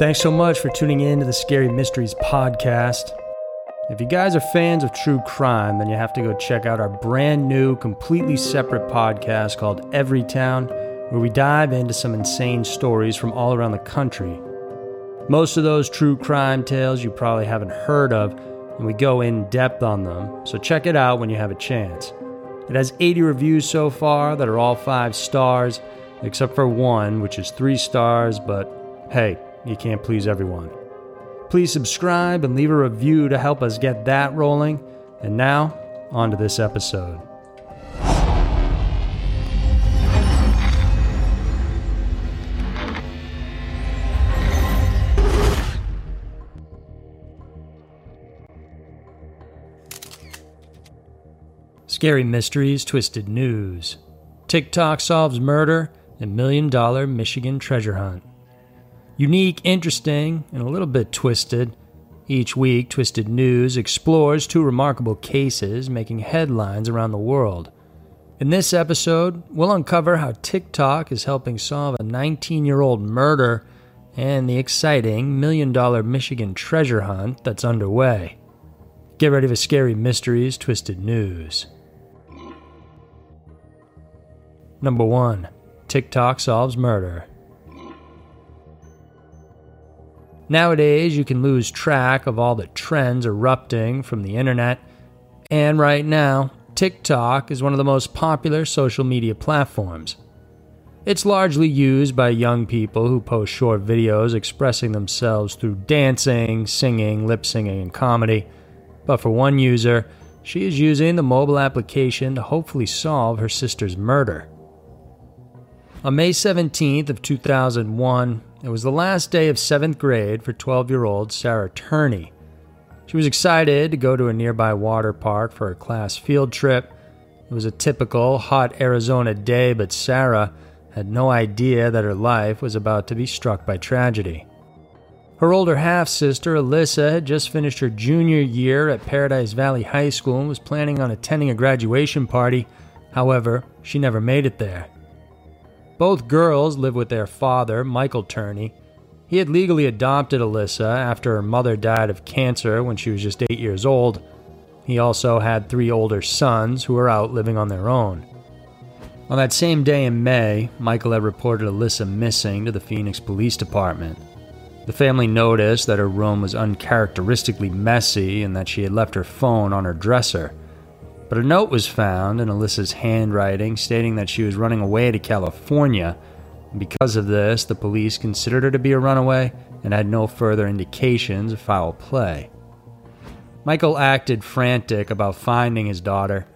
Thanks so much for tuning in to the Scary Mysteries podcast. If you guys are fans of true crime, then you have to go check out our brand new, completely separate podcast called Every Town, where we dive into some insane stories from all around the country. Most of those true crime tales you probably haven't heard of, and we go in depth on them, so check it out when you have a chance. It has 80 reviews so far that are all five stars, except for one, which is three stars, but hey, you can't please everyone. Please subscribe and leave a review to help us get that rolling. And now, on to this episode. Scary Mysteries, Twisted News. TikTok solves murder and million dollar Michigan treasure hunt. Unique, interesting, and a little bit twisted. Each week, Twisted News explores two remarkable cases making headlines around the world. In this episode, we'll uncover how TikTok is helping solve a 19 year old murder and the exciting million dollar Michigan treasure hunt that's underway. Get ready for Scary Mysteries Twisted News. Number 1 TikTok solves murder. Nowadays, you can lose track of all the trends erupting from the internet, and right now, TikTok is one of the most popular social media platforms. It's largely used by young people who post short videos expressing themselves through dancing, singing, lip singing, and comedy. But for one user, she is using the mobile application to hopefully solve her sister's murder. On May 17th of 2001, it was the last day of 7th grade for 12-year-old Sarah Turney. She was excited to go to a nearby water park for a class field trip. It was a typical hot Arizona day, but Sarah had no idea that her life was about to be struck by tragedy. Her older half sister, Alyssa, had just finished her junior year at Paradise Valley High School and was planning on attending a graduation party. However, she never made it there. Both girls live with their father, Michael Turney. He had legally adopted Alyssa after her mother died of cancer when she was just eight years old. He also had three older sons who were out living on their own. On that same day in May, Michael had reported Alyssa missing to the Phoenix Police Department. The family noticed that her room was uncharacteristically messy and that she had left her phone on her dresser. But a note was found in Alyssa's handwriting stating that she was running away to California. Because of this, the police considered her to be a runaway and had no further indications of foul play. Michael acted frantic about finding his daughter.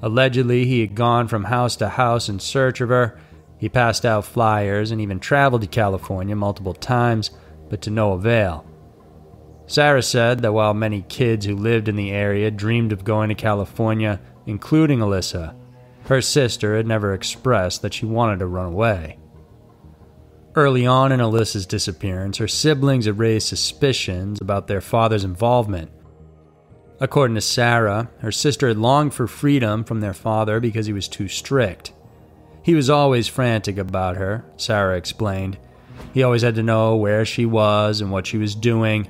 Allegedly, he had gone from house to house in search of her. He passed out flyers and even traveled to California multiple times, but to no avail. Sarah said that while many kids who lived in the area dreamed of going to California, including Alyssa, her sister had never expressed that she wanted to run away. Early on in Alyssa's disappearance, her siblings had raised suspicions about their father's involvement. According to Sarah, her sister had longed for freedom from their father because he was too strict. He was always frantic about her, Sarah explained. He always had to know where she was and what she was doing,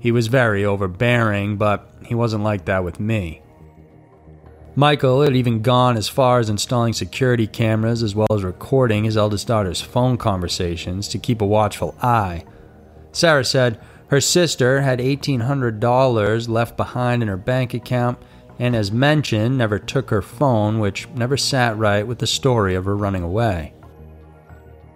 he was very overbearing, but he wasn't like that with me. Michael had even gone as far as installing security cameras as well as recording his eldest daughter's phone conversations to keep a watchful eye. Sarah said her sister had $1,800 left behind in her bank account and, as mentioned, never took her phone, which never sat right with the story of her running away.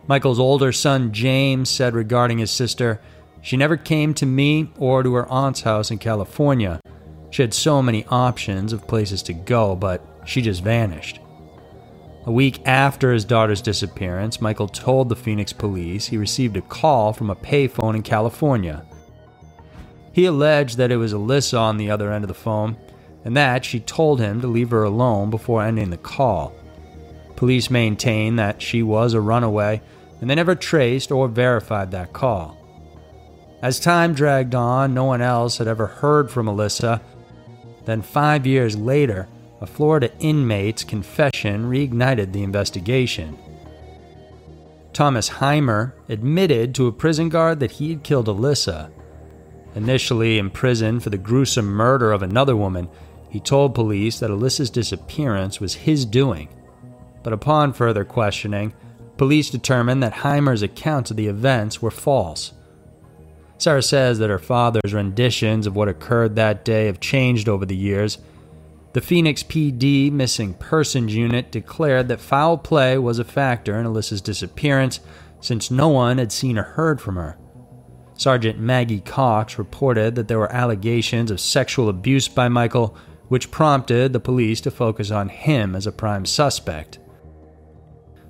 Michael's older son James said regarding his sister, She never came to me or to her aunt's house in California. She had so many options of places to go, but she just vanished. A week after his daughter's disappearance, Michael told the Phoenix police he received a call from a payphone in California. He alleged that it was Alyssa on the other end of the phone and that she told him to leave her alone before ending the call. Police maintain that she was a runaway and they never traced or verified that call. As time dragged on, no one else had ever heard from Alyssa then, five years later, a Florida inmate's confession reignited the investigation. Thomas Heimer admitted to a prison guard that he had killed Alyssa. Initially imprisoned for the gruesome murder of another woman, he told police that Alyssa's disappearance was his doing. But upon further questioning, police determined that Heimer's accounts of the events were false. Sarah says that her father's renditions of what occurred that day have changed over the years. The Phoenix PD Missing Persons Unit declared that foul play was a factor in Alyssa's disappearance since no one had seen or heard from her. Sergeant Maggie Cox reported that there were allegations of sexual abuse by Michael, which prompted the police to focus on him as a prime suspect.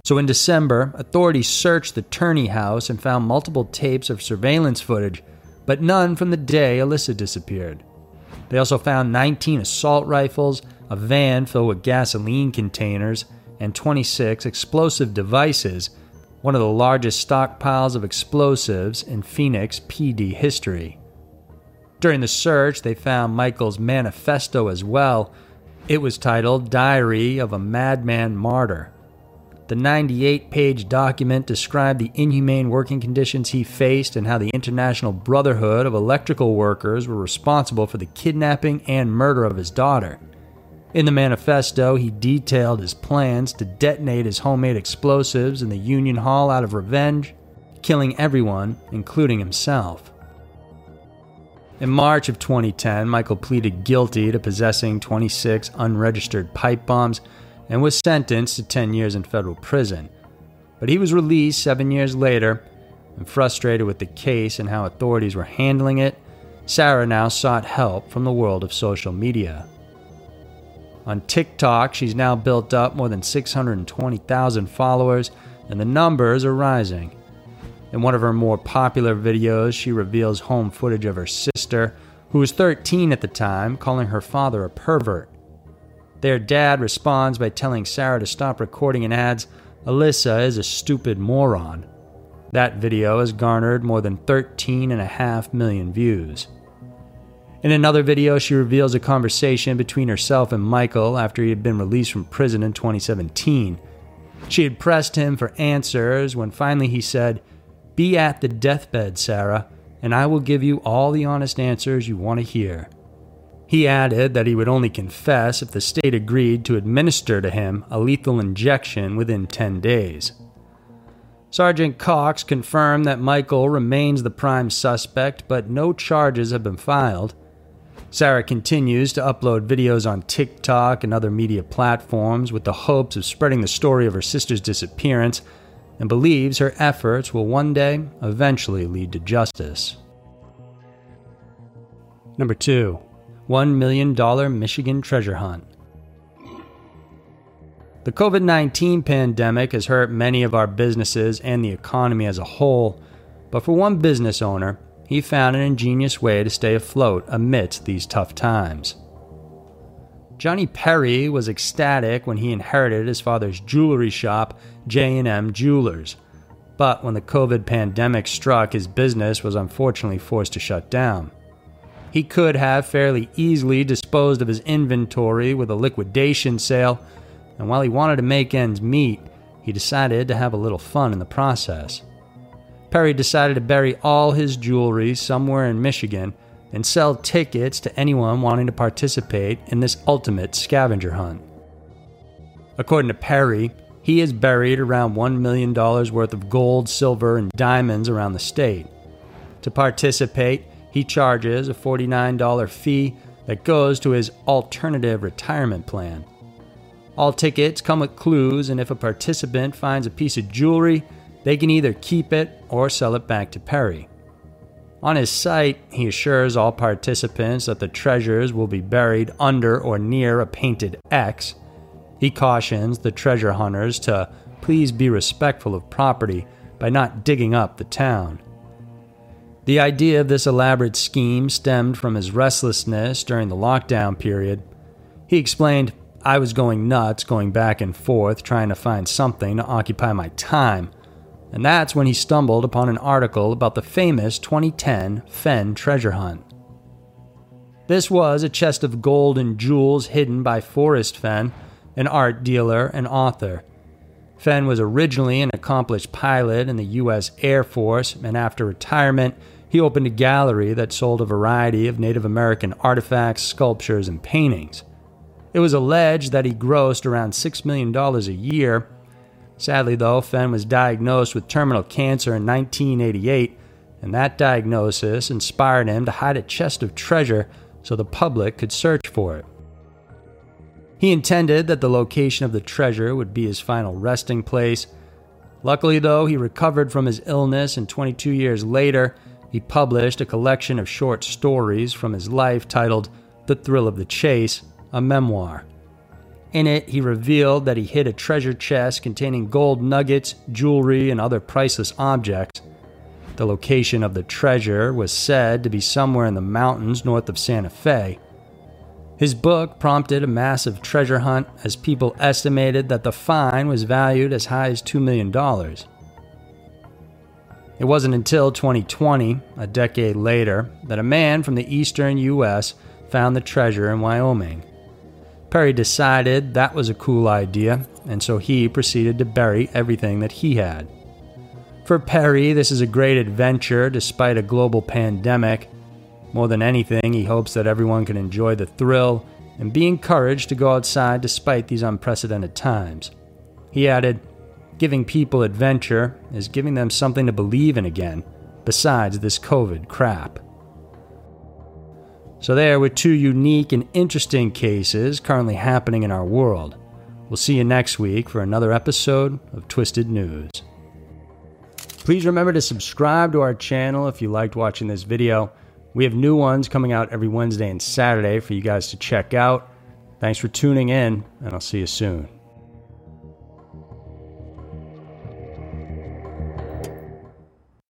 So in December, authorities searched the Turney house and found multiple tapes of surveillance footage, but none from the day Alyssa disappeared. They also found 19 assault rifles, a van filled with gasoline containers, and 26 explosive devices, one of the largest stockpiles of explosives in Phoenix PD history. During the search, they found Michael's manifesto as well. It was titled Diary of a Madman Martyr. The 98 page document described the inhumane working conditions he faced and how the International Brotherhood of Electrical Workers were responsible for the kidnapping and murder of his daughter. In the manifesto, he detailed his plans to detonate his homemade explosives in the Union Hall out of revenge, killing everyone, including himself. In March of 2010, Michael pleaded guilty to possessing 26 unregistered pipe bombs and was sentenced to 10 years in federal prison. But he was released seven years later, and frustrated with the case and how authorities were handling it, Sarah now sought help from the world of social media. On TikTok, she's now built up more than 620,000 followers, and the numbers are rising. In one of her more popular videos, she reveals home footage of her sister, who was 13 at the time, calling her father a pervert. Their dad responds by telling Sarah to stop recording and adds, Alyssa is a stupid moron. That video has garnered more than 13.5 million views. In another video, she reveals a conversation between herself and Michael after he had been released from prison in 2017. She had pressed him for answers when finally he said, Be at the deathbed, Sarah, and I will give you all the honest answers you want to hear. He added that he would only confess if the state agreed to administer to him a lethal injection within 10 days. Sergeant Cox confirmed that Michael remains the prime suspect, but no charges have been filed. Sarah continues to upload videos on TikTok and other media platforms with the hopes of spreading the story of her sister's disappearance and believes her efforts will one day eventually lead to justice. Number 2. $1 million Michigan treasure hunt. The COVID 19 pandemic has hurt many of our businesses and the economy as a whole, but for one business owner, he found an ingenious way to stay afloat amidst these tough times. Johnny Perry was ecstatic when he inherited his father's jewelry shop, J&M Jewelers. But when the COVID pandemic struck, his business was unfortunately forced to shut down. He could have fairly easily disposed of his inventory with a liquidation sale, and while he wanted to make ends meet, he decided to have a little fun in the process. Perry decided to bury all his jewelry somewhere in Michigan and sell tickets to anyone wanting to participate in this ultimate scavenger hunt. According to Perry, he has buried around $1 million worth of gold, silver, and diamonds around the state. To participate, he charges a $49 fee that goes to his alternative retirement plan. All tickets come with clues, and if a participant finds a piece of jewelry, they can either keep it or sell it back to Perry. On his site, he assures all participants that the treasures will be buried under or near a painted X. He cautions the treasure hunters to please be respectful of property by not digging up the town. The idea of this elaborate scheme stemmed from his restlessness during the lockdown period. He explained, I was going nuts, going back and forth, trying to find something to occupy my time. And that's when he stumbled upon an article about the famous 2010 Fenn treasure hunt. This was a chest of gold and jewels hidden by Forrest Fenn, an art dealer and author. Fenn was originally an accomplished pilot in the U.S. Air Force, and after retirement, he opened a gallery that sold a variety of Native American artifacts, sculptures, and paintings. It was alleged that he grossed around $6 million a year. Sadly, though, Fenn was diagnosed with terminal cancer in 1988, and that diagnosis inspired him to hide a chest of treasure so the public could search for it. He intended that the location of the treasure would be his final resting place. Luckily, though, he recovered from his illness, and 22 years later, he published a collection of short stories from his life titled The Thrill of the Chase a memoir. In it, he revealed that he hid a treasure chest containing gold nuggets, jewelry, and other priceless objects. The location of the treasure was said to be somewhere in the mountains north of Santa Fe. His book prompted a massive treasure hunt as people estimated that the find was valued as high as $2 million. It wasn't until 2020, a decade later, that a man from the eastern U.S. found the treasure in Wyoming. Perry decided that was a cool idea, and so he proceeded to bury everything that he had. For Perry, this is a great adventure despite a global pandemic. More than anything, he hopes that everyone can enjoy the thrill and be encouraged to go outside despite these unprecedented times. He added, Giving people adventure is giving them something to believe in again, besides this COVID crap. So, there were two unique and interesting cases currently happening in our world. We'll see you next week for another episode of Twisted News. Please remember to subscribe to our channel if you liked watching this video. We have new ones coming out every Wednesday and Saturday for you guys to check out. Thanks for tuning in, and I'll see you soon.